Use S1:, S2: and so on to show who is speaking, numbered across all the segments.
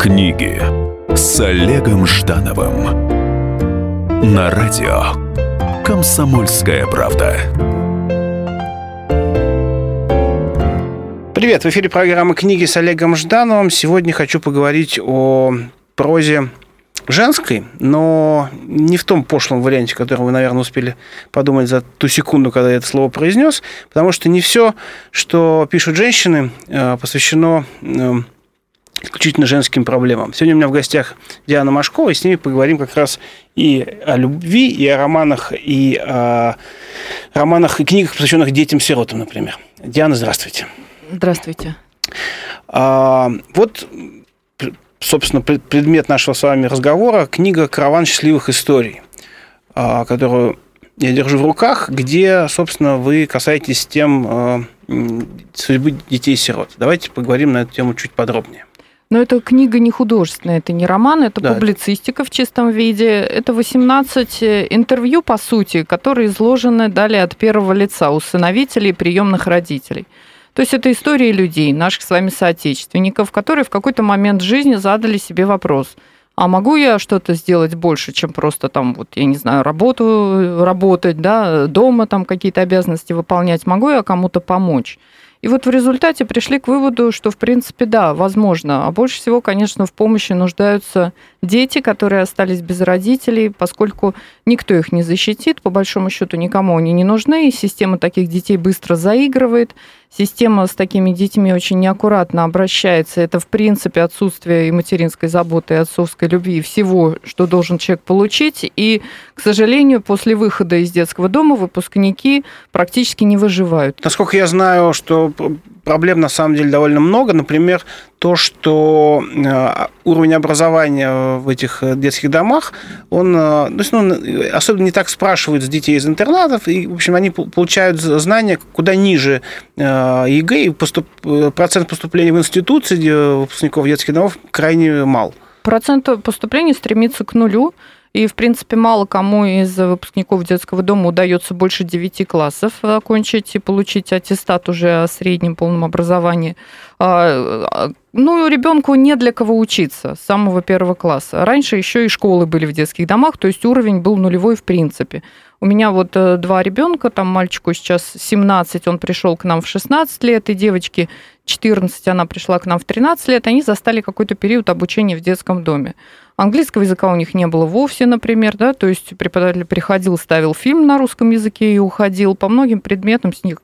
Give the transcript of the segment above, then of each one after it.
S1: Книги с Олегом Ждановым на радио Комсомольская правда.
S2: Привет, в эфире программа «Книги с Олегом Ждановым». Сегодня хочу поговорить о прозе женской, но не в том пошлом варианте, который вы, наверное, успели подумать за ту секунду, когда я это слово произнес, потому что не все, что пишут женщины, э, посвящено э, исключительно женским проблемам. Сегодня у меня в гостях Диана Машкова, и с ними поговорим как раз и о любви, и о романах, и о романах и книгах, посвященных детям-сиротам, например. Диана, здравствуйте.
S3: Здравствуйте.
S2: А, вот собственно, предмет нашего с вами разговора – книга «Караван счастливых историй», а, которую я держу в руках, где, собственно, вы касаетесь тем а, судьбы детей-сирот. Давайте поговорим на эту тему чуть подробнее.
S3: Но эта книга не художественная, это не роман, это да. публицистика в чистом виде. Это 18 э, интервью, по сути, которые изложены далее от первого лица усыновителей и приемных родителей. То есть это истории людей, наших с вами соотечественников, которые в какой-то момент жизни задали себе вопрос, а могу я что-то сделать больше, чем просто там, вот, я не знаю, работу работать, да, дома там какие-то обязанности выполнять, могу я кому-то помочь? И вот в результате пришли к выводу, что, в принципе, да, возможно. А больше всего, конечно, в помощи нуждаются дети, которые остались без родителей, поскольку никто их не защитит, по большому счету никому они не нужны, и система таких детей быстро заигрывает, система с такими детьми очень неаккуратно обращается. Это, в принципе, отсутствие и материнской заботы, и отцовской любви, и всего, что должен человек получить. И, к сожалению, после выхода из детского дома выпускники практически не выживают.
S2: Насколько я знаю, что проблем на самом деле довольно много. Например, то, что э, уровень образования в этих э, детских домах, он, э, то есть, ну, особенно не так спрашивают с детей из интернатов, и, в общем, они получают знания куда ниже ЕГЭ, и поступ, процент поступления в институции выпускников детских домов крайне мал.
S3: Процент поступления стремится к нулю. И, в принципе, мало кому из выпускников детского дома удается больше 9 классов окончить и получить аттестат уже о среднем полном образовании. Ну, ребенку не для кого учиться с самого первого класса. Раньше еще и школы были в детских домах, то есть уровень был нулевой в принципе. У меня вот э, два ребенка, там мальчику сейчас 17, он пришел к нам в 16 лет, и девочке 14, она пришла к нам в 13 лет, они застали какой-то период обучения в детском доме. Английского языка у них не было вовсе, например, да, то есть преподаватель приходил, ставил фильм на русском языке и уходил. По многим предметам с них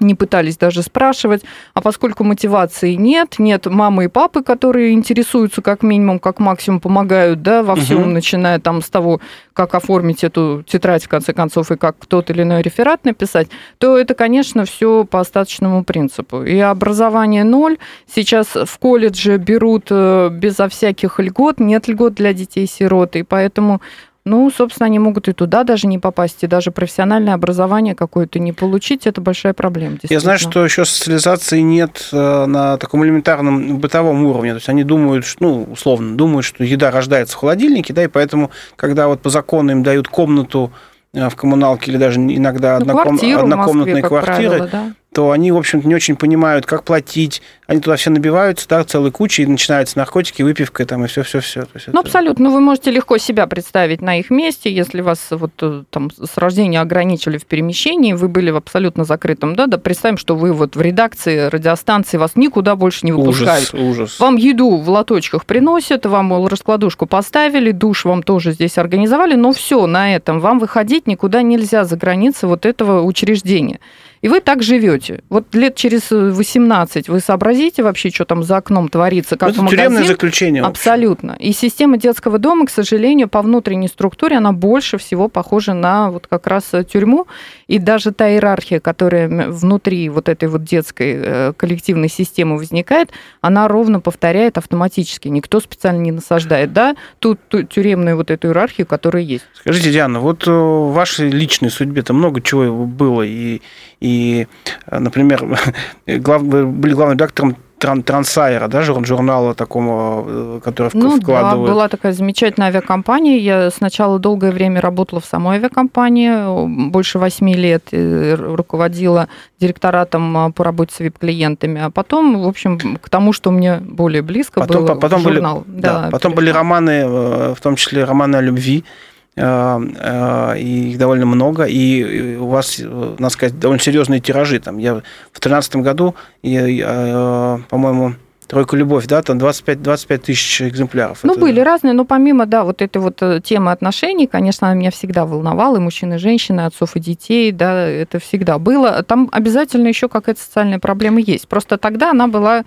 S3: не пытались даже спрашивать, а поскольку мотивации нет, нет мамы и папы, которые интересуются как минимум, как максимум помогают, да, во всем, угу. начиная там с того, как оформить эту тетрадь в конце концов и как тот или иной реферат написать, то это, конечно, все по остаточному принципу. И образование ноль. Сейчас в колледже берут э, безо всяких льгот, нет льгот для детей-сирот, и поэтому ну, собственно, они могут и туда даже не попасть, и даже профессиональное образование какое-то не получить. Это большая проблема.
S2: Я знаю, что еще социализации нет э, на таком элементарном бытовом уровне. То есть они думают, ну, условно, думают, что еда рождается в холодильнике, да, и поэтому, когда вот по закону им дают комнату э, в коммуналке или даже иногда ну, одноком... однокомнатные Москве, квартиры, правило, да то они, в общем-то, не очень понимают, как платить. Они туда все набиваются, да, целой кучей, и начинаются наркотики, выпивка там, и все-все-все.
S3: Ну, это... абсолютно. Ну, вы можете легко себя представить на их месте, если вас вот э, там с рождения ограничили в перемещении, вы были в абсолютно закрытом, да, да, представим, что вы вот в редакции радиостанции, вас никуда больше не выпускают.
S2: Ужас, ужас.
S3: Вам еду в лоточках приносят, вам раскладушку поставили, душ вам тоже здесь организовали, но все на этом. Вам выходить никуда нельзя за границы вот этого учреждения. И вы так живете. Вот лет через 18 вы сообразите вообще, что там за окном творится, как
S2: Это
S3: магазин.
S2: тюремное заключение.
S3: Абсолютно. И система детского дома, к сожалению, по внутренней структуре, она больше всего похожа на вот как раз тюрьму. И даже та иерархия, которая внутри вот этой вот детской э, коллективной системы возникает, она ровно повторяет автоматически. Никто специально не насаждает, да, ту, ту тюремную вот эту иерархию, которая есть.
S2: Скажите, Диана, вот э, в вашей личной судьбе-то много чего было, и, и например, глав, были главным редактором тран, Трансайра, да, журнала такого, э, который
S3: ну,
S2: вкладывает.
S3: Да, была такая замечательная авиакомпания. Я сначала долгое время работала в самой авиакомпании, больше восьми лет руководила директоратом по работе с VIP-клиентами, а потом, в общем, к тому, что мне более близко
S2: потом,
S3: было,
S2: потом
S3: журнал.
S2: Были, да, да, потом были романы, в том числе романы о любви, Э, э, и их довольно много, и у вас, надо сказать, довольно серьезные тиражи. Там я в 2013 году, э, по-моему, Тройка любовь, да, там 25, 25 тысяч экземпляров.
S3: Ну, это... были разные, но помимо, да, вот этой вот темы отношений, конечно, она меня всегда волновала, и мужчин, и женщин, и отцов, и детей, да, это всегда было. Там обязательно еще какая-то социальная проблема есть. Просто тогда она была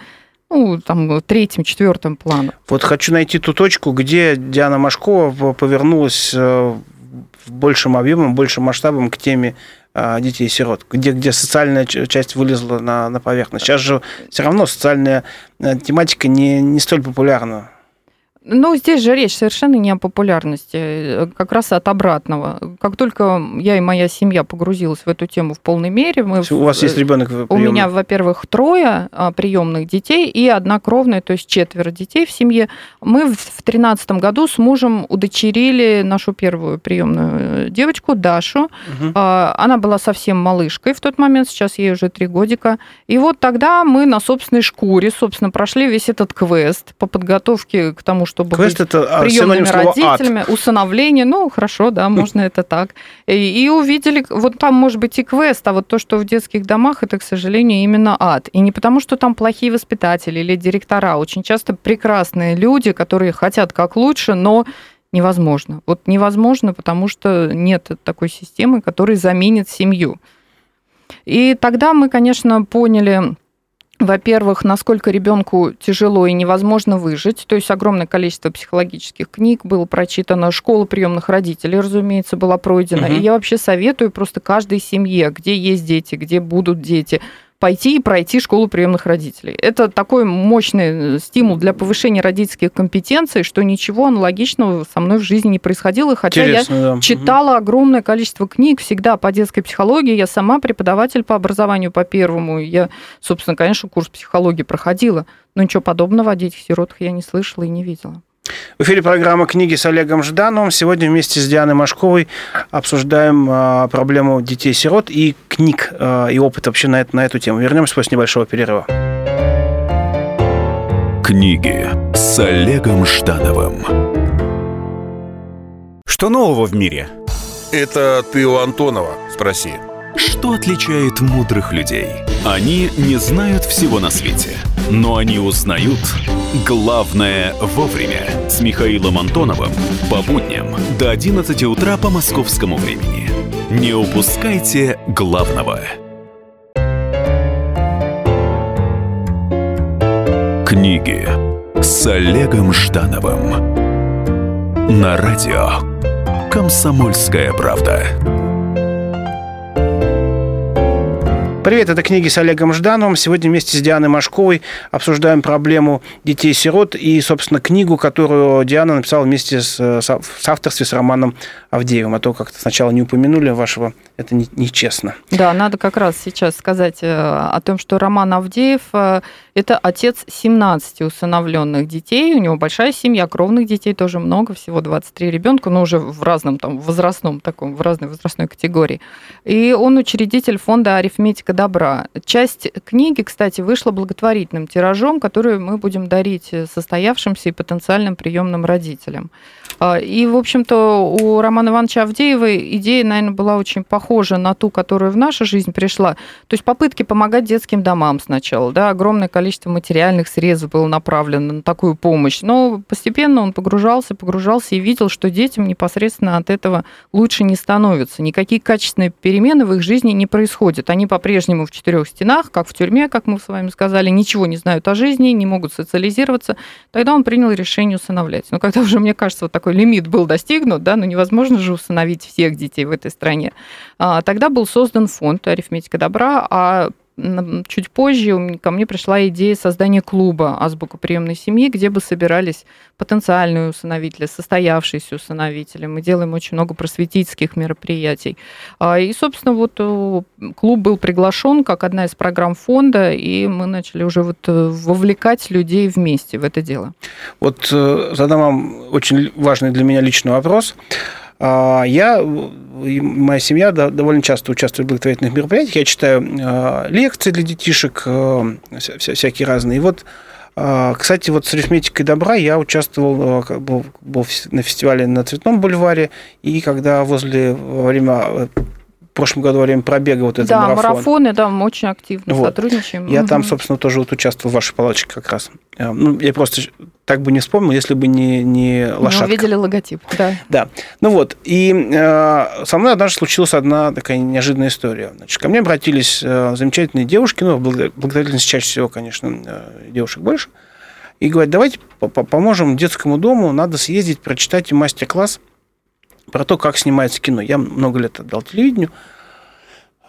S3: ну, там, третьим, четвертым планом.
S2: Вот хочу найти ту точку, где Диана Машкова повернулась э, в большем объемом, большим масштабом к теме э, детей и сирот, где, где социальная часть вылезла на, на поверхность. Сейчас же все равно социальная э, тематика не, не столь популярна.
S3: Ну, здесь же речь совершенно не о популярности, э, как раз от обратного. Как только я и моя семья погрузилась в эту тему в полной мере, мы
S2: у вас есть ребенок
S3: У меня, во-первых, трое а, приемных детей и одна кровная, то есть четверо детей в семье. Мы в тринадцатом году с мужем удочерили нашу первую приемную э, девочку Дашу. Угу. Она была совсем малышкой в тот момент, сейчас ей уже три годика. И вот тогда мы на собственной шкуре, собственно, прошли весь этот квест по подготовке к тому, чтобы
S2: Квест
S3: быть
S2: это
S3: а, приемными родителями, ад. усыновление, ну, хорошо, да, можно это так. И, и увидели, вот там может быть и квест, а вот то, что в детских домах, это, к сожалению, именно ад. И не потому, что там плохие воспитатели или директора, очень часто прекрасные люди, которые хотят как лучше, но невозможно. Вот невозможно, потому что нет такой системы, которая заменит семью. И тогда мы, конечно, поняли, во-первых, насколько ребенку тяжело и невозможно выжить. То есть огромное количество психологических книг было прочитано, школа приемных родителей, разумеется, была пройдена. Угу. И я вообще советую просто каждой семье, где есть дети, где будут дети, пойти и пройти школу приемных родителей. Это такой мощный э, стимул для повышения родительских компетенций, что ничего аналогичного со мной в жизни не происходило. Хотя Интересно, я да. читала огромное количество книг всегда по детской психологии. Я сама преподаватель по образованию по первому. Я, собственно, конечно, курс психологии проходила. Но ничего подобного о детях-сиротах я не слышала и не видела.
S2: В эфире программа «Книги» с Олегом Ждановым. Сегодня вместе с Дианой Машковой обсуждаем а, проблему детей-сирот и книг, а, и опыт вообще на, это, на эту тему. Вернемся после небольшого перерыва.
S1: Книги с Олегом Ждановым.
S4: Что нового в мире?
S5: Это ты у Антонова спроси.
S1: Что отличает мудрых людей? Они не знают всего на свете, но они узнают главное вовремя. С Михаилом Антоновым по будням до 11 утра по московскому времени. Не упускайте главного. Книги с Олегом Ждановым на радио «Комсомольская правда».
S2: Привет, это книги с Олегом Ждановым. Сегодня вместе с Дианой Машковой обсуждаем проблему детей-сирот и, собственно, книгу, которую Диана написала вместе с, с, с авторстве с Романом Авдеевым. А то как-то сначала не упомянули вашего, это нечестно.
S3: Не да, надо как раз сейчас сказать э, о том, что Роман Авдеев э, – это отец 17 усыновленных детей. У него большая семья, кровных детей тоже много, всего 23 ребенка, но уже в разном там возрастном таком, в разной возрастной категории. И он учредитель фонда «Арифметика «Практика добра». Часть книги, кстати, вышла благотворительным тиражом, который мы будем дарить состоявшимся и потенциальным приемным родителям. А, и, в общем-то, у Романа Ивановича Авдеева идея, наверное, была очень похожа на ту, которая в нашу жизнь пришла. То есть попытки помогать детским домам сначала. Да, огромное количество материальных средств было направлено на такую помощь. Но постепенно он погружался, погружался и видел, что детям непосредственно от этого лучше не становится. Никакие качественные перемены в их жизни не происходят. Они по-прежнему в четырех стенах, как в тюрьме, как мы с вами сказали, ничего не знают о жизни, не могут социализироваться. Тогда он принял решение усыновлять. Но когда уже, мне кажется, вот такой лимит был достигнут, да, но невозможно же усыновить всех детей в этой стране. А, тогда был создан фонд «Арифметика добра», а чуть позже ко мне пришла идея создания клуба «Азбука приемной семьи», где бы собирались потенциальные усыновители, состоявшиеся усыновители. Мы делаем очень много просветительских мероприятий. А, и, собственно, вот э, клуб был приглашен как одна из программ фонда, и мы начали уже вот э, вовлекать людей вместе в это дело.
S2: Вот э, задам вам очень важный для меня личный вопрос. А, я и моя семья довольно часто участвует в благотворительных мероприятиях. Я читаю а, лекции для детишек, а, всякие разные. И вот кстати, вот с арифметикой добра я участвовал, был, был на фестивале на Цветном бульваре, и когда возле во время прошлом году во время пробега вот этого
S3: да,
S2: марафон.
S3: марафоны, да, мы очень активно вот. сотрудничаем.
S2: Я угу. там, собственно, тоже вот участвовал в вашей палаточке как раз. Э, ну, я просто так бы не вспомнил, если бы не, не лошадка.
S3: Мы увидели логотип, да.
S2: Да. Ну вот, и э, со мной однажды случилась одна такая неожиданная история. Значит, ко мне обратились э, замечательные девушки, ну, благотворительность чаще всего, конечно, э, девушек больше, и говорят, давайте поможем детскому дому, надо съездить, прочитать мастер-класс про то, как снимается кино. Я много лет отдал телевидению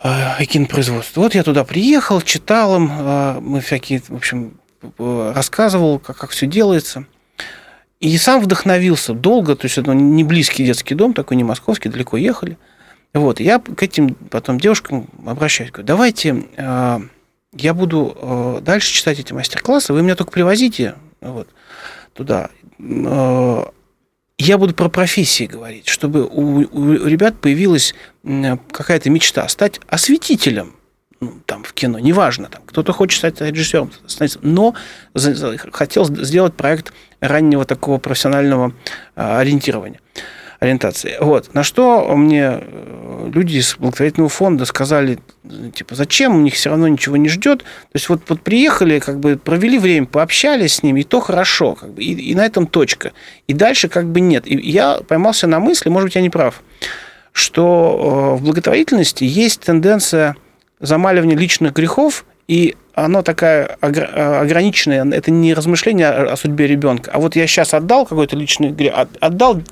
S2: э, и кинопроизводству. Вот я туда приехал, читал им, э, мы всякие, в общем, рассказывал, как, как все делается. И сам вдохновился долго, то есть это не близкий детский дом, такой не московский, далеко ехали. Вот, я к этим потом девушкам обращаюсь, говорю, давайте э, я буду дальше читать эти мастер-классы, вы меня только привозите вот, туда я буду про профессии говорить, чтобы у, у ребят появилась какая-то мечта стать осветителем ну, там, в кино, неважно, там, кто-то хочет стать режиссером, но хотел сделать проект раннего такого профессионального а, ориентирования ориентации. Вот. На что мне э, люди из благотворительного фонда сказали, типа, зачем, у них все равно ничего не ждет. То есть вот, вот приехали, как бы провели время, пообщались с ними, и то хорошо, как бы, и, и на этом точка. И дальше как бы нет. И я поймался на мысли, может быть, я не прав, что э, в благотворительности есть тенденция замаливания личных грехов и оно такая э, ограниченное, это не размышление о судьбе ребенка, а вот я сейчас отдал какой-то личный грех, отдал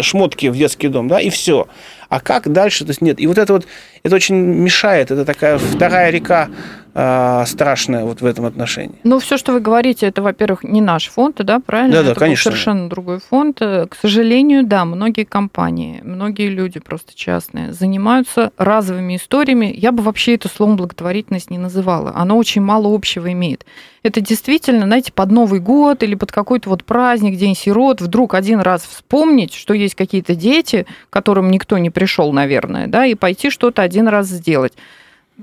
S2: шмотки в детский дом, да, и все. А как дальше? То есть нет. И вот это вот, это очень мешает. Это такая вторая река э, страшная вот в этом отношении.
S3: Ну, все, что вы говорите, это, во-первых, не наш фонд, да, правильно?
S2: Да, да,
S3: это
S2: конечно.
S3: совершенно другой фонд. К сожалению, да, многие компании, многие люди просто частные занимаются разовыми историями. Я бы вообще это словом благотворительность не называла. Оно очень мало общего имеет. Это действительно, знаете, под Новый год или под какой-то вот праздник, День сирот, вдруг один раз вспомнить, что есть какие-то дети, которым никто не пришел, наверное, да, и пойти что-то один раз сделать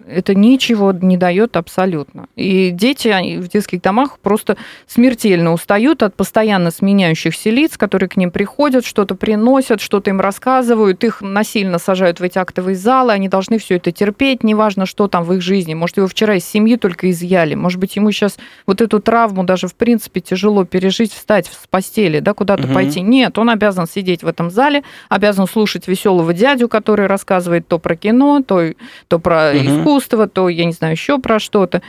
S3: это ничего не дает абсолютно. И дети в детских домах просто смертельно устают от постоянно сменяющихся лиц, которые к ним приходят, что-то приносят, что-то им рассказывают, их насильно сажают в эти актовые залы, они должны все это терпеть, неважно, что там в их жизни. Может, его вчера из семьи только изъяли, может быть, ему сейчас вот эту травму даже в принципе тяжело пережить, встать с постели, да, куда-то угу. пойти. Нет, он обязан сидеть в этом зале, обязан слушать веселого дядю, который рассказывает то про кино, то, то про угу искусство, то, я не знаю, еще про что-то.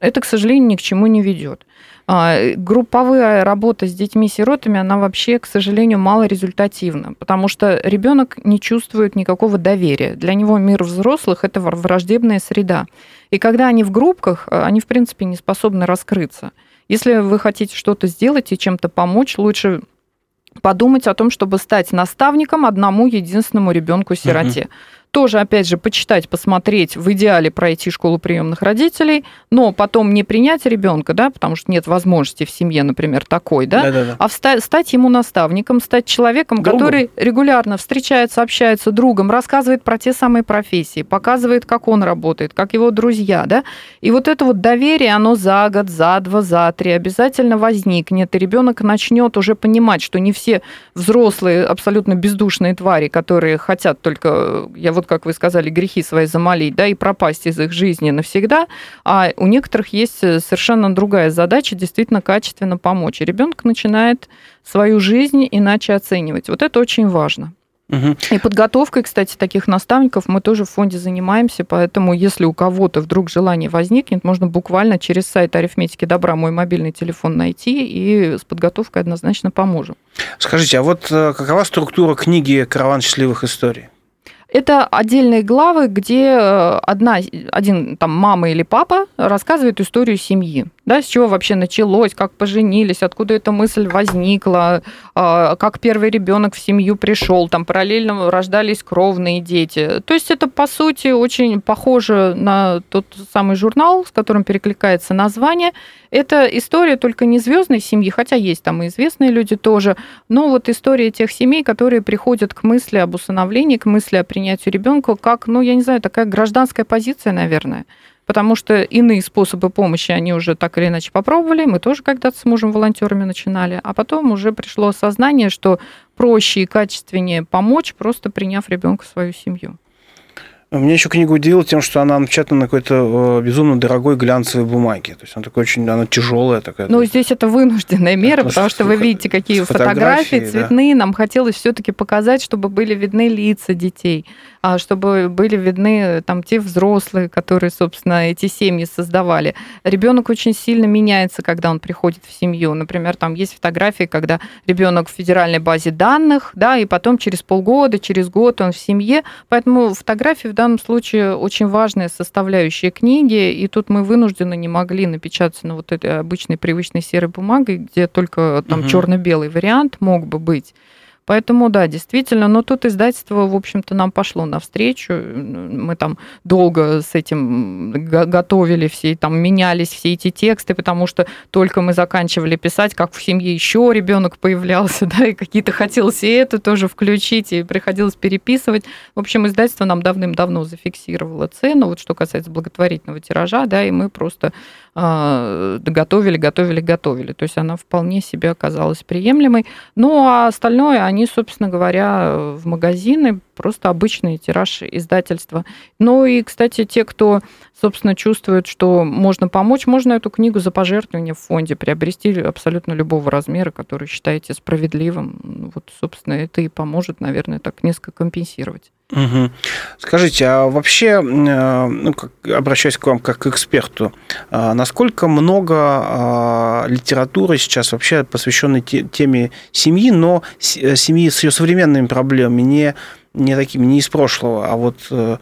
S3: Это, к сожалению, ни к чему не ведет. А, групповая работа с детьми-сиротами, она вообще, к сожалению, малорезультативна, потому что ребенок не чувствует никакого доверия. Для него мир взрослых – это враждебная среда. И когда они в группках, они, в принципе, не способны раскрыться. Если вы хотите что-то сделать и чем-то помочь, лучше подумать о том, чтобы стать наставником одному единственному ребенку-сироте. Угу тоже, опять же, почитать, посмотреть, в идеале пройти школу приемных родителей, но потом не принять ребенка, да, потому что нет возможности в семье, например, такой, да, а вста- стать ему наставником, стать человеком, другом. который регулярно встречается, общается другом, рассказывает про те самые профессии, показывает, как он работает, как его друзья, да, и вот это вот доверие, оно за год, за два, за три обязательно возникнет, и ребенок начнет уже понимать, что не все взрослые абсолютно бездушные твари, которые хотят только, я вот как вы сказали, грехи свои замолить, да, и пропасть из их жизни навсегда, а у некоторых есть э, совершенно другая задача действительно качественно помочь. И ребенок начинает свою жизнь иначе оценивать. Вот это очень важно. Угу. И подготовкой, кстати, таких наставников мы тоже в фонде занимаемся, поэтому если у кого-то вдруг желание возникнет, можно буквально через сайт арифметики добра мой мобильный телефон найти и с подготовкой однозначно поможем.
S2: Скажите, а вот э, какова структура книги «Караван счастливых историй»?
S3: Это отдельные главы, где э, одна, один там мама или папа рассказывает историю семьи да, с чего вообще началось, как поженились, откуда эта мысль возникла, а, как первый ребенок в семью пришел, там параллельно рождались кровные дети. То есть это, по сути, очень похоже на тот самый журнал, с которым перекликается название. Это история только не звездной семьи, хотя есть там и известные люди тоже, но вот история тех семей, которые приходят к мысли об усыновлении, к мысли о принятии ребенка, как, ну, я не знаю, такая гражданская позиция, наверное потому что иные способы помощи они уже так или иначе попробовали. Мы тоже когда-то с мужем волонтерами начинали, а потом уже пришло осознание, что проще и качественнее помочь, просто приняв ребенка в свою семью.
S2: Меня еще книга удивила тем, что она напечатана на какой-то э, безумно дорогой глянцевой бумаге. То есть она такая очень, она тяжелая такая.
S3: Ну, здесь это вынужденная мера, это потому что вы видите, какие фотографии, фотографии цветные. Да. Нам хотелось все-таки показать, чтобы были видны лица детей. А чтобы были видны там те взрослые, которые, собственно, эти семьи создавали. Ребенок очень сильно меняется, когда он приходит в семью. Например, там есть фотографии, когда ребенок в федеральной базе данных, да, и потом через полгода, через год он в семье. Поэтому фотографии данном случае очень важная составляющая книги, и тут мы вынуждены не могли напечататься на вот этой обычной привычной серой бумаге, где только там угу. черно-белый вариант мог бы быть. Поэтому, да, действительно, но тут издательство, в общем-то, нам пошло навстречу. Мы там долго с этим готовили все, там менялись все эти тексты, потому что только мы заканчивали писать, как в семье еще ребенок появлялся, да, и какие-то хотелось и это тоже включить, и приходилось переписывать. В общем, издательство нам давным-давно зафиксировало цену, вот что касается благотворительного тиража, да, и мы просто готовили, готовили, готовили. То есть она вполне себе оказалась приемлемой. Ну, а остальное, они собственно говоря, в магазины, просто обычный тираж издательства. Ну и, кстати, те, кто, собственно, чувствует, что можно помочь, можно эту книгу за пожертвование в фонде приобрести абсолютно любого размера, который считаете справедливым. Ну вот, собственно, это и поможет, наверное, так несколько компенсировать.
S2: Угу. Скажите, а вообще, э, ну, как, обращаясь к вам как к эксперту, а насколько много а, литературы сейчас вообще посвященной теме семьи, но э, семьи с ее современными проблемами, не, не такими, не из прошлого, а вот э,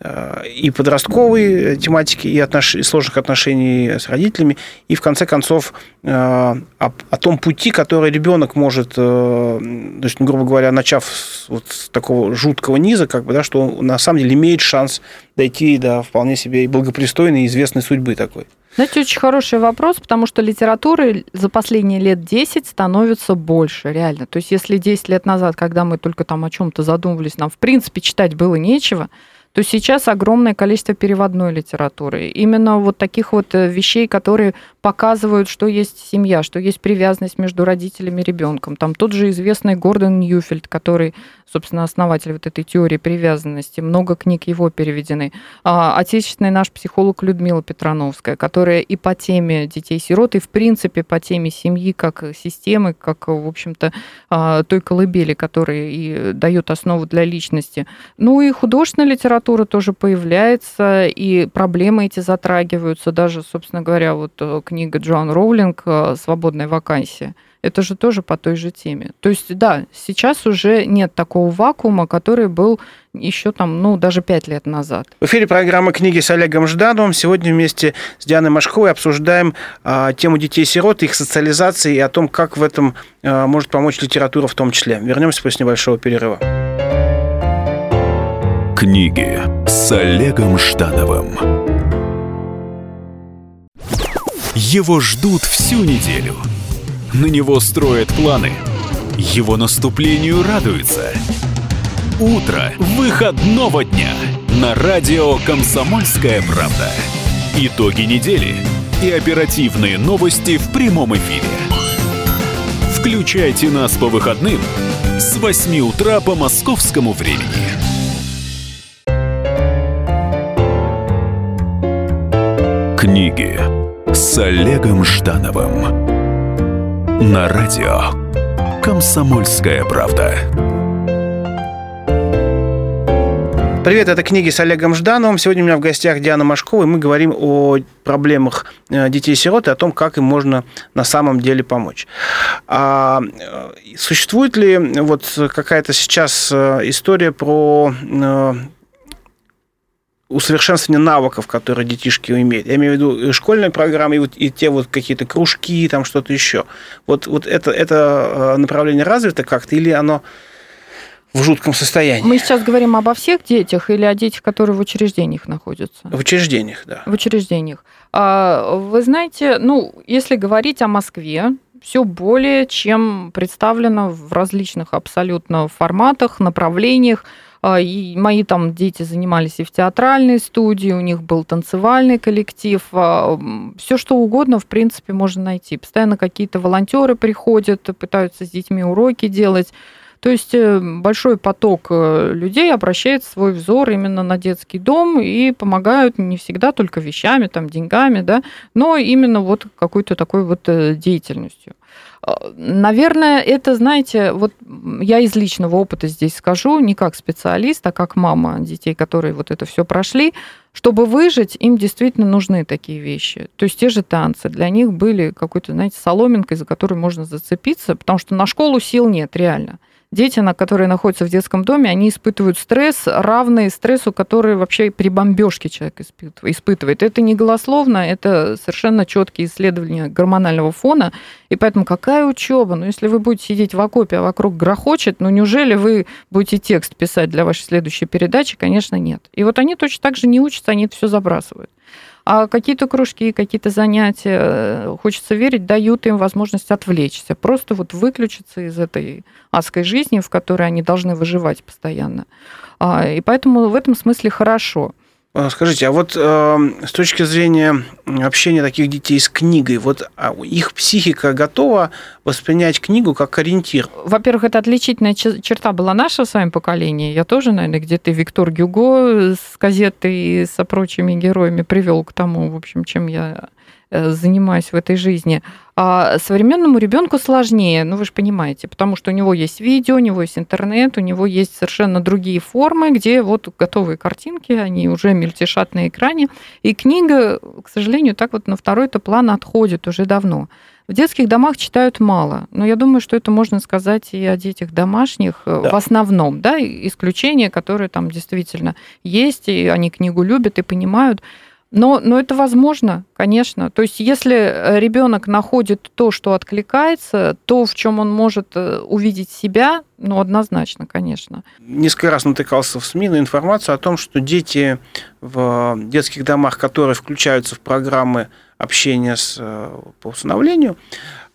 S2: и подростковой тематики, и, отнош... и сложных отношений с родителями, и в конце концов э, о, о том пути, который ребенок может, э, то есть, грубо говоря, начав с, вот с такого жуткого низа, как бы, да, что он на самом деле имеет шанс дойти до вполне себе и благопристойной, и известной судьбы такой.
S3: Знаете, очень хороший вопрос, потому что литературы за последние лет 10 становится больше, реально. То есть, если 10 лет назад, когда мы только там о чем-то задумывались, нам в принципе читать было нечего, то сейчас огромное количество переводной литературы. Именно вот таких вот э, вещей, которые показывают, что есть семья, что есть привязанность между родителями и ребенком. Там тот же известный Гордон Ньюфельд, который, собственно, основатель вот этой теории привязанности. Много книг его переведены. А, отечественный наш психолог Людмила Петрановская, которая и по теме детей-сирот, и в принципе по теме семьи как системы, как, в общем-то, а, той колыбели, которая и дает основу для личности. Ну и художественная литература тоже появляется, и проблемы эти затрагиваются. Даже, собственно говоря, вот э, книга Джоан Роулинг э, «Свободная вакансия». Это же тоже по той же теме. То есть, да, сейчас уже нет такого вакуума, который был еще там, ну, даже пять лет назад.
S2: В эфире программа «Книги с Олегом Ждановым». Сегодня вместе с Дианой Машковой обсуждаем а, тему детей-сирот, их социализации и о том, как в этом а, может помочь литература в том числе. Вернемся после небольшого перерыва.
S1: Книги с Олегом Ждановым. Его ждут всю неделю. На него строят планы. Его наступлению радуются. Утро выходного дня на радио «Комсомольская правда». Итоги недели и оперативные новости в прямом эфире. Включайте нас по выходным с 8 утра по московскому времени. Книги с Олегом Ждановым на радио «Комсомольская правда».
S2: Привет, это книги с Олегом Ждановым. Сегодня у меня в гостях Диана Машкова, и мы говорим о проблемах э, детей-сирот и о том, как им можно на самом деле помочь. А э, существует ли вот какая-то сейчас э, история про усовершенствование навыков, которые детишки имеют. Я имею в виду и школьные программы, и, вот, и те вот какие-то кружки, там что-то еще. Вот, вот это, это направление развито как-то, или оно в жутком состоянии.
S3: Мы сейчас говорим обо всех детях или о детях, которые в учреждениях находятся?
S2: В учреждениях, да.
S3: В учреждениях. А, вы знаете, ну, если говорить о Москве, все более чем представлено в различных абсолютно форматах, направлениях. А, и мои там дети занимались и в театральной студии, у них был танцевальный коллектив. А, все что угодно, в принципе, можно найти. Постоянно какие-то волонтеры приходят, пытаются с детьми уроки делать. То есть э, большой поток э, людей обращает свой взор именно на детский дом и помогают не всегда только вещами, там, деньгами, да, но именно вот какой-то такой вот э, деятельностью. Наверное, это, знаете, вот я из личного опыта здесь скажу, не как специалист, а как мама детей, которые вот это все прошли. Чтобы выжить, им действительно нужны такие вещи. То есть те же танцы для них были какой-то, знаете, соломинкой, за которую можно зацепиться, потому что на школу сил нет, реально дети, которые находятся в детском доме, они испытывают стресс, равный стрессу, который вообще при бомбежке человек испытывает. Это не голословно, это совершенно четкие исследования гормонального фона. И поэтому какая учеба? Ну, если вы будете сидеть в окопе, а вокруг грохочет, ну, неужели вы будете текст писать для вашей следующей передачи? Конечно, нет. И вот они точно так же не учатся, они это все забрасывают. А какие-то кружки, какие-то занятия, э, хочется верить, дают им возможность отвлечься, просто вот выключиться из этой адской жизни, в которой они должны выживать постоянно. А, и поэтому в этом смысле хорошо.
S2: А, скажите, а вот э, с точки зрения общения таких детей с книгой, вот а их психика готова воспринять книгу как ориентир?
S3: Во-первых, это отличительная черта была нашего с вами поколения. Я тоже, наверное, где-то Виктор Гюго с газетой и со прочими героями привел к тому, в общем, чем я занимаюсь в этой жизни. А современному ребенку сложнее, ну вы же понимаете, потому что у него есть видео, у него есть интернет, у него есть совершенно другие формы, где вот готовые картинки, они уже мельтешат на экране. И книга, к сожалению, так вот на второй-то план отходит уже давно. В детских домах читают мало, но я думаю, что это можно сказать и о детях домашних э, да. в основном, да, исключения, которые там действительно есть, и они книгу любят и понимают. Но, но это возможно, конечно. То есть, если э, ребенок находит то, что откликается, то, в чем он может э, увидеть себя, ну, однозначно, конечно.
S2: Несколько раз натыкался в СМИ на информацию о том, что дети в детских домах, которые включаются в программы общения с, э, по усыновлению,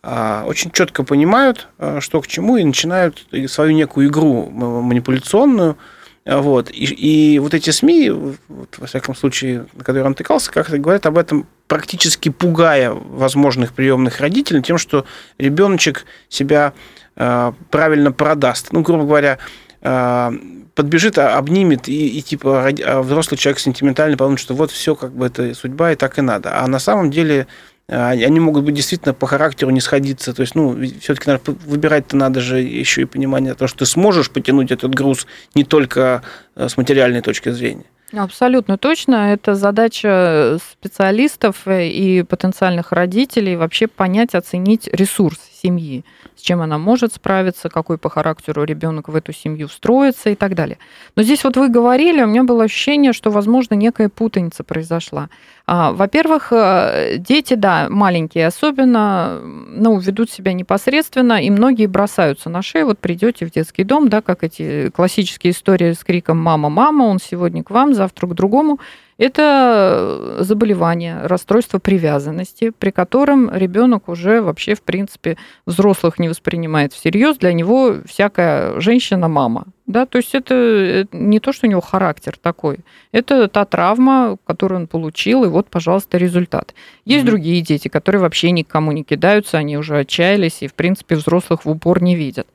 S2: очень четко понимают, что к чему, и начинают свою некую игру манипуляционную вот. И, и вот эти СМИ, вот, во всяком случае, на которые он натыкался, как-то говорят об этом, практически пугая возможных приемных родителей тем, что ребеночек себя э, правильно продаст. Ну, грубо говоря, э, подбежит, а, обнимет, и, и типа а взрослый человек сентиментально подумает, что вот все как бы это судьба, и так и надо. А на самом деле а, они могут быть действительно по характеру не сходиться. То есть, ну, все-таки выбирать-то надо же еще и понимание того, что ты сможешь потянуть этот груз не только э, с материальной точки зрения.
S3: Абсолютно точно. Это задача специалистов и потенциальных родителей вообще понять, оценить ресурс семьи, с чем она может справиться, какой по характеру ребенок в эту семью встроится и так далее. Но здесь вот вы говорили, у меня было ощущение, что, возможно, некая путаница произошла. А, во-первых, э, дети, да, маленькие особенно, ну, ведут себя непосредственно, и многие бросаются на шею. Вот придете в детский дом, да, как эти классические истории с криком «мама, мама», он сегодня к вам, завтра к другому. Это заболевание, расстройство привязанности, при котором ребенок уже вообще, в принципе, взрослых не воспринимает всерьез. Для него всякая женщина мама. Да, то есть это не то, что у него характер такой. Это та травма, которую он получил, и вот, пожалуйста, результат. Есть mm-hmm. другие дети, которые вообще никому не кидаются, они уже отчаялись и, в принципе, взрослых в упор не видят.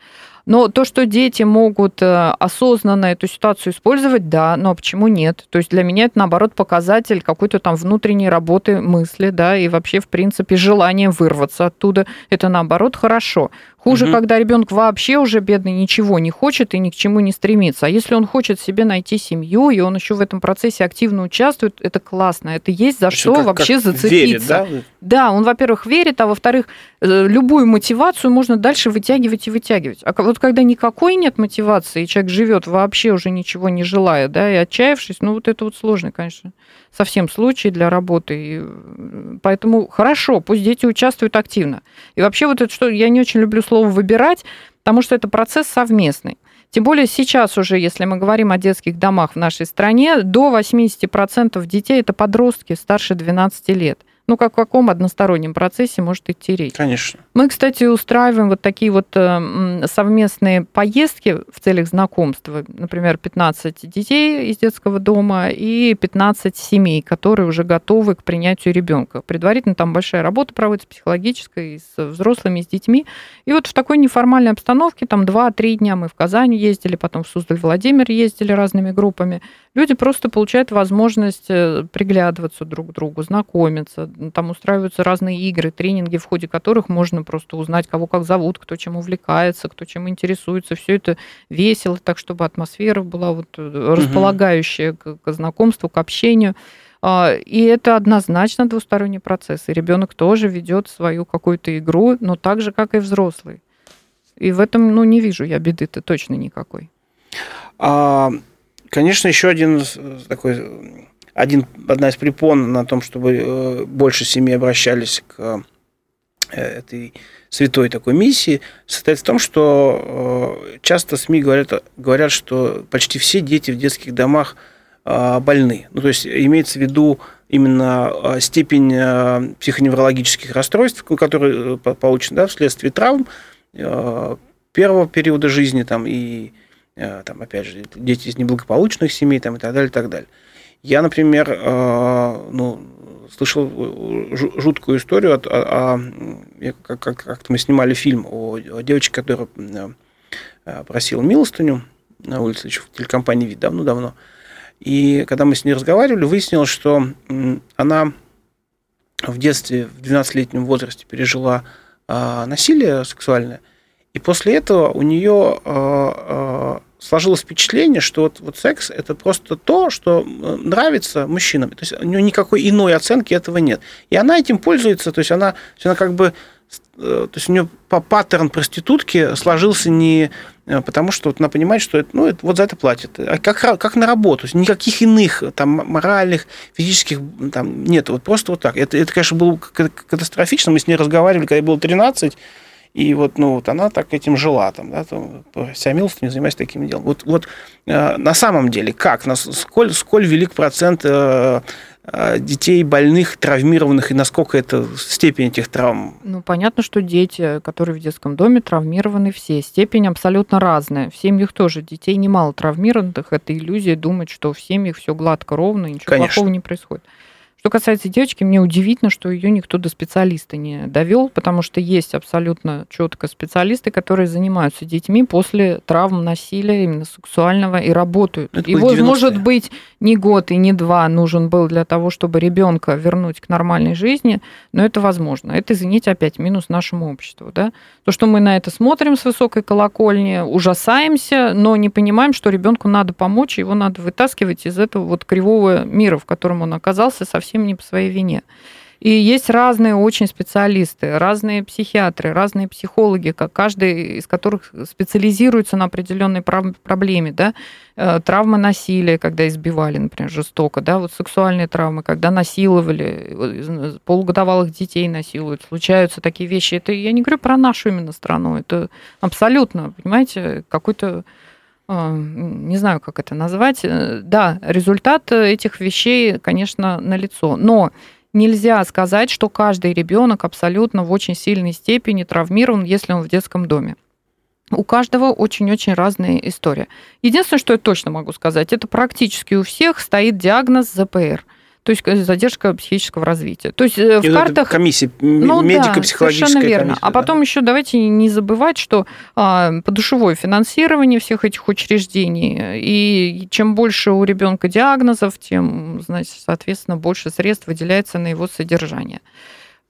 S3: Но то, что дети могут э, осознанно эту ситуацию использовать, да, но почему нет? То есть для меня это, наоборот, показатель какой-то там внутренней работы мысли, да, и вообще, в принципе, желание вырваться оттуда. Это, наоборот, хорошо. Хуже,
S2: Мгм.
S3: когда ребенок вообще уже бедный ничего не хочет и ни к чему не стремится. А если он хочет себе найти семью, и он еще в этом процессе активно участвует, это классно. Это есть за что
S2: как-
S3: вообще
S2: как
S3: зацепиться.
S2: верит, да?
S3: Да, он, во-первых, верит, а во-вторых, э, любую мотивацию можно дальше вытягивать и вытягивать. А вот когда никакой нет мотивации, и человек живет вообще уже ничего не желая, да, и отчаявшись, ну вот это вот сложный, конечно, совсем случай для работы. И, э, поэтому хорошо, пусть дети участвуют активно. И вообще вот это что, я не очень люблю слово «выбирать», потому что это процесс совместный. Тем более сейчас уже, если мы говорим о детских домах в нашей стране, до 80% детей это подростки старше 12 лет. Ну, как в каком одностороннем процессе может идти речь?
S2: Конечно.
S3: Мы, кстати, устраиваем вот такие вот э, совместные поездки в целях знакомства. Например, 15 детей из детского дома и 15 семей, которые уже готовы к принятию ребенка. Предварительно там большая работа проводится психологическая и с взрослыми, и с детьми. И вот в такой неформальной обстановке, там 2-3 дня мы в Казань ездили, потом в Суздаль-Владимир ездили разными группами. Люди просто получают возможность э, приглядываться друг к другу, знакомиться. Там устраиваются разные игры, тренинги, в ходе которых можно просто узнать, кого как зовут, кто чем увлекается, кто чем интересуется. Все это весело, так чтобы атмосфера была вот э, располагающая к, к знакомству, к общению. А, И это однозначно двусторонний процесс. И ребенок тоже ведет свою какую-то игру, но так же, как и взрослый. И в этом, ну, не вижу я беды-то точно никакой.
S2: А, конечно, еще один э, такой один, одна из препон на том, чтобы э, больше семей обращались к э, этой святой такой миссии, состоит в том, что э, часто СМИ говорят, говорят, что почти все дети в детских домах больны. Ну, то есть имеется в виду именно степень психоневрологических расстройств, которые по- получены да, вследствие травм первого периода жизни там, и там, опять же, дети из неблагополучных семей там, и так далее, и так далее. Я, например, э, ну, слышал э, жу- жуткую историю, от, о- о- я как- как- как-то мы снимали фильм о, о девочке, которая э, просила милостыню на улице, еще в телекомпании «Вид» давно-давно. И когда мы с ней разговаривали, выяснилось, что она в детстве, в 12-летнем возрасте пережила э, насилие сексуальное, и после этого у нее э, э, сложилось впечатление, что вот, вот секс это просто то, что э, нравится мужчинам. То есть у нее никакой иной оценки этого нет. И она этим пользуется, то есть она, то есть она как бы э, то есть у нее по паттерн проститутки сложился не э, потому, что вот она понимает, что это, ну, это, вот за это платят, а как, как на работу, никаких иных там моральных, физических там нет, вот просто вот так. Это, это конечно, было катастрофично, мы с ней разговаривали, когда ей было 13, и вот, ну, вот она так этим жила, там, да, там, вся милость не занимаясь таким делом. Вот, вот э, на самом деле, как, нас, сколь, сколь велик процент э, э, детей больных, травмированных, и насколько это степень этих травм?
S3: Ну, понятно, что дети, которые в детском доме, травмированы все. Степень абсолютно разная. В семьях тоже детей немало травмированных. Это иллюзия думать, что в семьях все гладко, ровно, ничего
S2: Конечно.
S3: плохого не происходит. Что касается девочки, мне удивительно, что ее никто до специалиста не довел, потому что есть абсолютно четко специалисты, которые занимаются детьми после травм, насилия, именно сексуального, и работают.
S2: Это
S3: вот, может
S2: 90-е.
S3: быть, не год и не два нужен был для того, чтобы ребенка вернуть к нормальной жизни, но это возможно. Это, извините, опять минус нашему обществу. Да? То, что мы на это смотрим с высокой колокольни, ужасаемся, но не понимаем, что ребенку надо помочь, его надо вытаскивать из этого вот кривого мира, в котором он оказался совсем не по своей вине. И есть разные очень специалисты, разные психиатры, разные психологи, как каждый из которых специализируется на определенной проблеме, да, Э, травмы насилия, когда избивали, например, жестоко, да, вот сексуальные травмы, когда насиловали, полугодовалых детей насилуют, случаются такие вещи. Это я не говорю про нашу именно страну, это абсолютно, понимаете, какой-то не знаю, как это назвать. Э, Да, результат этих вещей, конечно, налицо. Но нельзя сказать, что каждый ребенок абсолютно в очень сильной степени травмирован, если он в детском доме. У каждого очень-очень разная история. Единственное, что я точно могу сказать, это практически у всех стоит диагноз ЗПР, то есть э, задержка психического развития. То есть э, в
S2: И эта
S3: картах
S2: комиссия,
S3: ну, да,
S2: медико-психологическая
S3: совершенно верно.
S2: комиссия,
S3: а
S2: да.
S3: потом еще давайте не забывать, что а, подушевое финансирование всех этих учреждений, и чем больше у ребенка диагнозов, тем, значит, соответственно, больше средств выделяется на его содержание.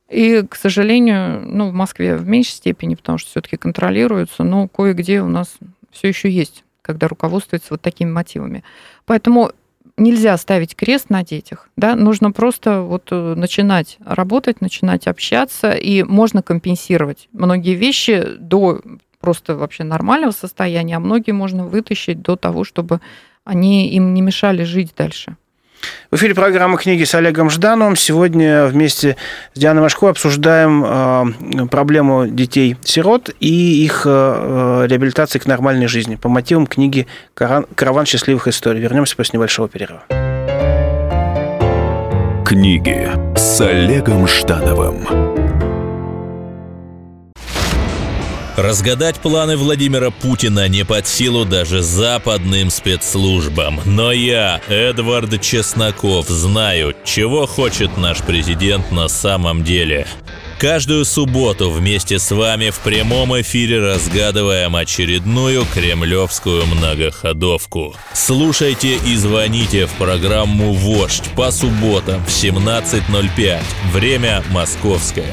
S3: И, к сожалению, ну, в Москве в меньшей степени, потому что все-таки контролируется, но кое-где у нас все еще есть, когда руководствуется вот такими мотивами. Поэтому нельзя ставить крест на детях, да, нужно просто вот э, начинать работать, начинать общаться, и можно компенсировать многие вещи до просто вообще нормального состояния, а многие можно вытащить до того, чтобы они им не мешали жить дальше.
S2: В эфире программа «Книги» с Олегом Ждановым. Сегодня вместе с Дианой Машко обсуждаем э, проблему детей-сирот и их э, реабилитации к нормальной жизни по мотивам книги «Караван счастливых историй». Вернемся после небольшого перерыва.
S1: Книги с Олегом Ждановым.
S4: Разгадать планы Владимира Путина не под силу даже западным спецслужбам. Но я, Эдвард Чесноков, знаю, чего хочет наш президент на самом деле. Каждую субботу вместе с вами в прямом эфире разгадываем очередную кремлевскую многоходовку. Слушайте и звоните в программу «Вождь» по субботам в 17.05. Время московское.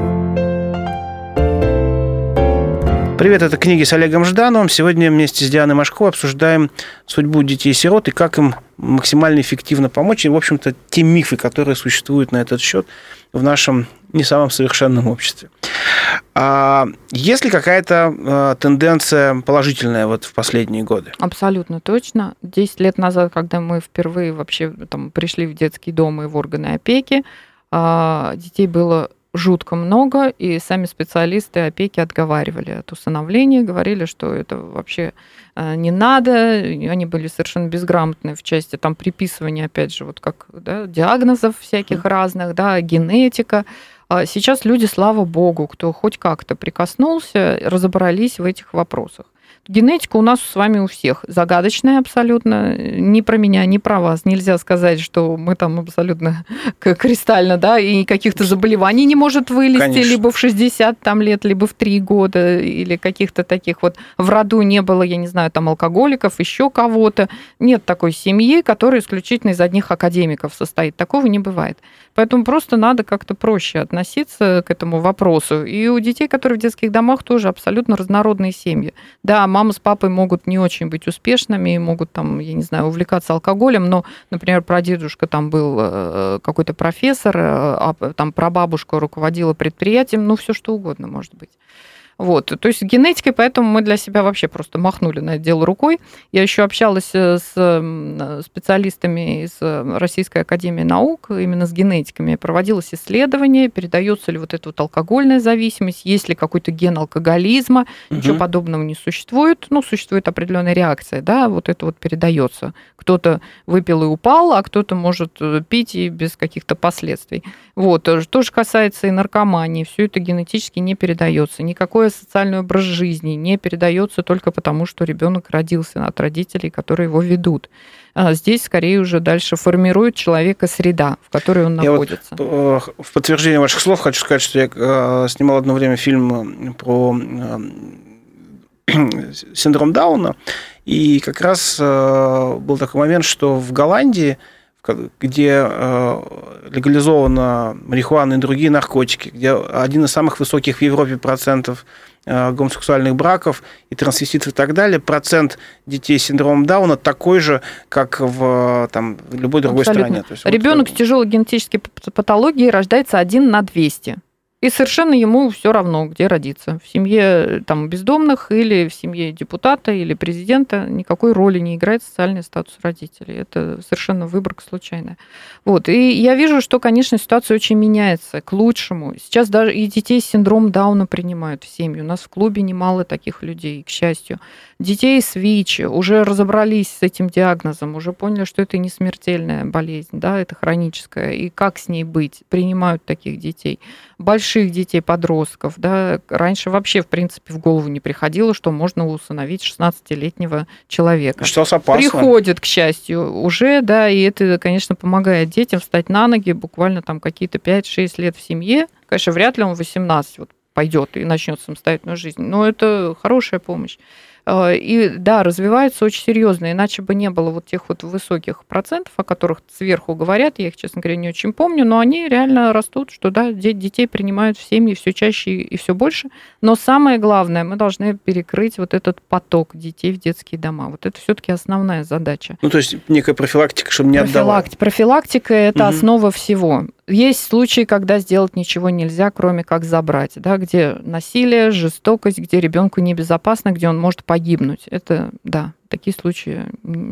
S2: Привет, это книги с Олегом Ждановым. Сегодня вместе с Дианой Машко обсуждаем судьбу детей-сирот и как им максимально эффективно помочь. И, в общем-то, те мифы, которые существуют на этот счет в нашем не самом совершенном обществе. А есть ли какая-то а, тенденция положительная вот в последние годы?
S3: Абсолютно точно. Десять лет назад, когда мы впервые вообще там, пришли в детский дом и в органы опеки, а, детей было жутко много, и сами специалисты опеки отговаривали от усыновления, говорили, что это вообще а, не надо, они были совершенно безграмотны в части там приписывания, опять же, вот как да, диагнозов всяких разных, да, генетика, а сейчас люди, слава богу, кто хоть как-то прикоснулся, разобрались в этих вопросах. Генетика у нас с вами у всех загадочная абсолютно. Ни про меня, ни про вас. Нельзя сказать, что мы там абсолютно кристально, да, и каких-то заболеваний не может вылезти Конечно. либо в 60 там, лет, либо в 3 года, или каких-то таких вот в роду не было, я не знаю, там алкоголиков, еще кого-то. Нет такой семьи, которая исключительно из одних академиков состоит. Такого не бывает. Поэтому просто надо как-то проще относиться к этому вопросу. И у детей, которые в детских домах, тоже абсолютно разнородные семьи. Да, мама с папой могут не очень быть успешными, могут там, я не знаю, увлекаться алкоголем, но, например, про дедушка там был э, какой-то профессор, э, а там прабабушка руководила предприятием, ну, все что угодно может быть. Вот. То есть генетикой, поэтому мы для себя вообще просто махнули на это дело рукой. Я еще общалась э, с специалистами из э, Российской Академии Наук, именно с генетиками. Проводилось исследование, передается ли вот эта вот алкогольная зависимость, есть ли какой-то ген алкоголизма, угу. ничего подобного не существует. Ну, существует определенная реакция, да, вот это вот передается. Кто-то выпил и упал, а кто-то может э, пить и без каких-то последствий. Вот. То же касается и наркомании. Все это генетически не передается. Никакое социальный образ жизни не передается только потому, что ребенок родился от родителей, которые его ведут. А здесь скорее уже дальше формирует человека среда, в которой он находится.
S2: Я вот э, в подтверждение ваших слов хочу сказать, что я э, снимал одно время фильм про синдром Дауна, и как раз э, был такой момент, что в Голландии где э, легализована марихуана и другие наркотики, где один из самых высоких в Европе процентов э, гомосексуальных браков и трансвеститов и так далее, процент детей с синдромом Дауна такой же, как в, там, любой другой Абсолютно. стране.
S3: Есть, Ребенок вот, с тяжелой генетической патологией рождается один на 200. И совершенно ему все равно, где родиться. В семье там, бездомных или в семье депутата или президента никакой роли не играет социальный статус родителей. Это совершенно выборка случайная. Вот. И я вижу, что, конечно, ситуация очень меняется к лучшему. Сейчас даже и детей с синдромом Дауна принимают в семьи. У нас в клубе немало таких людей, к счастью. Детей с ВИЧ уже разобрались с этим диагнозом, уже поняли, что это не смертельная болезнь, да, это хроническая, и как с ней быть. Принимают таких детей. Большие больших детей, подростков, да, раньше вообще, в принципе, в голову не приходило, что можно усыновить 16-летнего человека.
S2: Что опасно.
S3: Приходит, к счастью, уже, да, и это, конечно, помогает детям встать на ноги буквально там какие-то 5-6 лет в семье. Конечно, вряд ли он 18 вот пойдет и начнет самостоятельную жизнь, но это хорошая помощь. Э, и да, развиваются очень серьезно, иначе бы не было вот тех вот высоких процентов, о которых сверху говорят, я их, честно говоря, не очень помню, но они реально растут, что да, детей принимают в семьи все чаще и все больше. Но самое главное, мы должны перекрыть вот этот поток детей в детские дома. Вот это все-таки основная задача.
S2: Ну, то есть некая профилактика, чтобы не
S3: отдавать.
S2: отдавать.
S3: Профилактика – это угу. основа всего. Есть случаи, когда сделать ничего нельзя, кроме как забрать, да, где насилие, жестокость, где ребенку небезопасно, где он может погибнуть. Это, да, такие случаи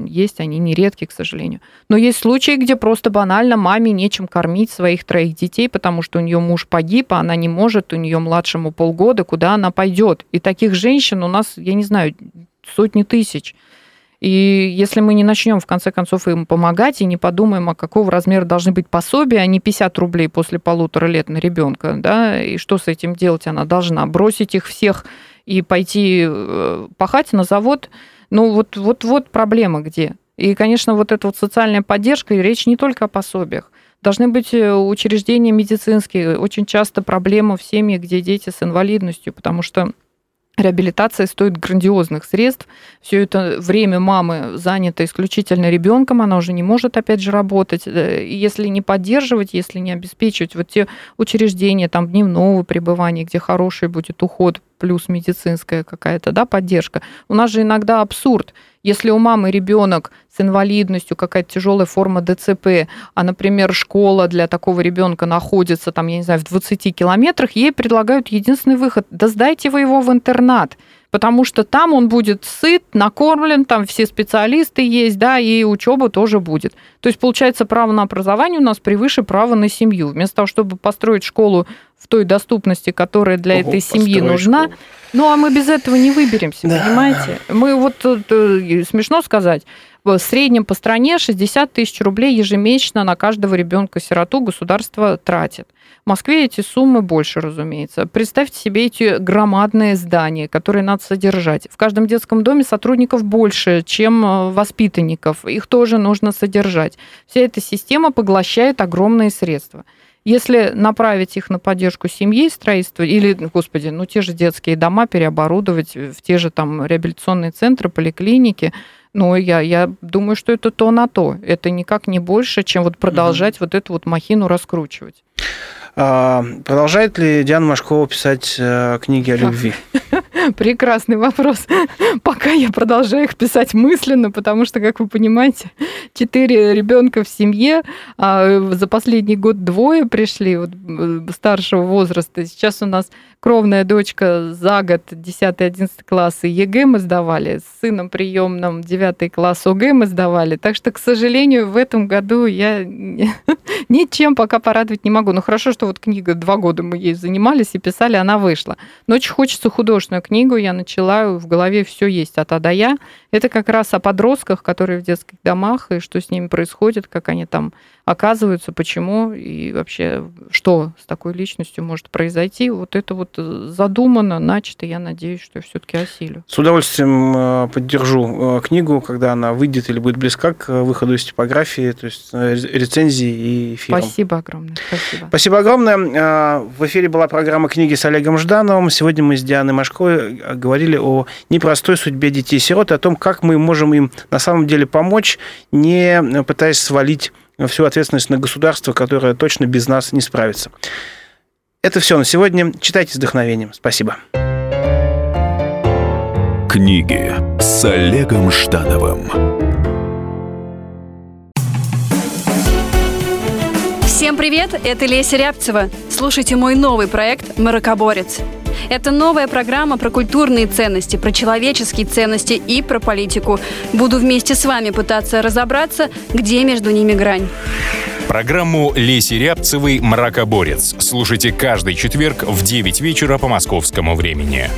S3: есть, они нередки, к сожалению. Но есть случаи, где просто банально маме нечем кормить своих троих детей, потому что у нее муж погиб, а она не может, у нее младшему полгода, куда она пойдет. И таких женщин у нас, я не знаю, сотни тысяч. И если мы не начнем, в конце концов, им помогать и не подумаем, а какого размера должны быть пособия, а не 50 рублей после полутора лет на ребенка, да, и что с этим делать она должна? Бросить их всех и пойти э, пахать на завод? Ну, вот, вот, вот проблема где. И, конечно, вот эта вот социальная поддержка, и речь не только о пособиях. Должны быть э, учреждения медицинские. Очень часто проблема в семьях, где дети с инвалидностью, потому что Реабилитация стоит грандиозных средств. Все это время мамы занято исключительно ребенком, она уже не может, опять же, работать. Э, и если не поддерживать, если не обеспечивать вот те учреждения там дневного пребывания, где хороший будет уход, плюс медицинская какая-то да, поддержка. У нас же иногда абсурд. Если у мамы ребенок с инвалидностью, какая-то тяжелая форма ДЦП, а, например, школа для такого ребенка находится, там, я не знаю, в 20 километрах, ей предлагают единственный выход. Да сдайте вы его в интернат потому что там он будет сыт, накормлен, там все специалисты есть, да, и учеба тоже будет. То есть, получается, право на образование у нас превыше права на семью. Вместо того, чтобы построить школу в той доступности, которая для Ого, этой семьи нужна, школу. ну а мы без этого не выберемся, да. понимаете? Мы вот, э, смешно сказать, в среднем по стране 60 тысяч рублей ежемесячно на каждого ребенка-сироту государство тратит. В Москве эти суммы больше, разумеется. Представьте себе эти громадные здания, которые надо содержать. В каждом детском доме сотрудников больше, чем э, воспитанников. Их тоже нужно содержать. Вся эта система поглощает огромные средства. Если направить их на поддержку семьи, строительство, или, господи, ну те же детские дома переоборудовать в те же там реабилитационные центры, поликлиники, ну, я, я думаю, что это то на то. Это никак не больше, чем вот продолжать угу. вот эту вот махину раскручивать.
S2: А, продолжает ли Диана Машкова писать э, книги о любви?
S3: Прекрасный вопрос. Пока я продолжаю их писать мысленно, потому что, как вы понимаете, четыре ребенка в семье, а за последний год двое пришли вот, э, старшего возраста. Сейчас у нас кровная дочка за год 10-11 классы ЕГЭ мы сдавали, с сыном приемным 9 класс ОГЭ мы сдавали. Так что, к сожалению, в этом году я ничем пока порадовать не могу. Ну хорошо, что вот книга, два года мы ей занимались и писали, она вышла. Но очень хочется художественную книгу, я начала, в голове все есть от А до Я. Это как раз о подростках, которые в детских домах, и что с ними происходит, как они там оказываются, почему, и вообще, что с такой личностью может произойти. Вот это вот задумано, начато, я надеюсь, что я все-таки осилю.
S2: С удовольствием э, поддержу э, книгу, когда она выйдет или будет близка к выходу из типографии, то есть э, рецензии и эфиром.
S3: Спасибо огромное. Спасибо.
S2: Спасибо огромное. В эфире была программа «Книги» с Олегом Ждановым. Сегодня мы с Дианой Машковой говорили о непростой судьбе детей-сирот, о том, как мы можем им на самом деле помочь, не пытаясь свалить всю ответственность на государство, которое точно без нас не справится. Это все на сегодня. Читайте с вдохновением. Спасибо.
S1: Книги с Олегом Ждановым.
S6: Всем привет, это Леся Рябцева. Слушайте мой новый проект «Маракоборец». Это новая программа про культурные ценности, про человеческие ценности и про политику. Буду вместе с вами пытаться разобраться, где между ними грань.
S7: Программу Леси Рябцевой «Мракоборец» слушайте каждый четверг в 9 вечера по московскому времени.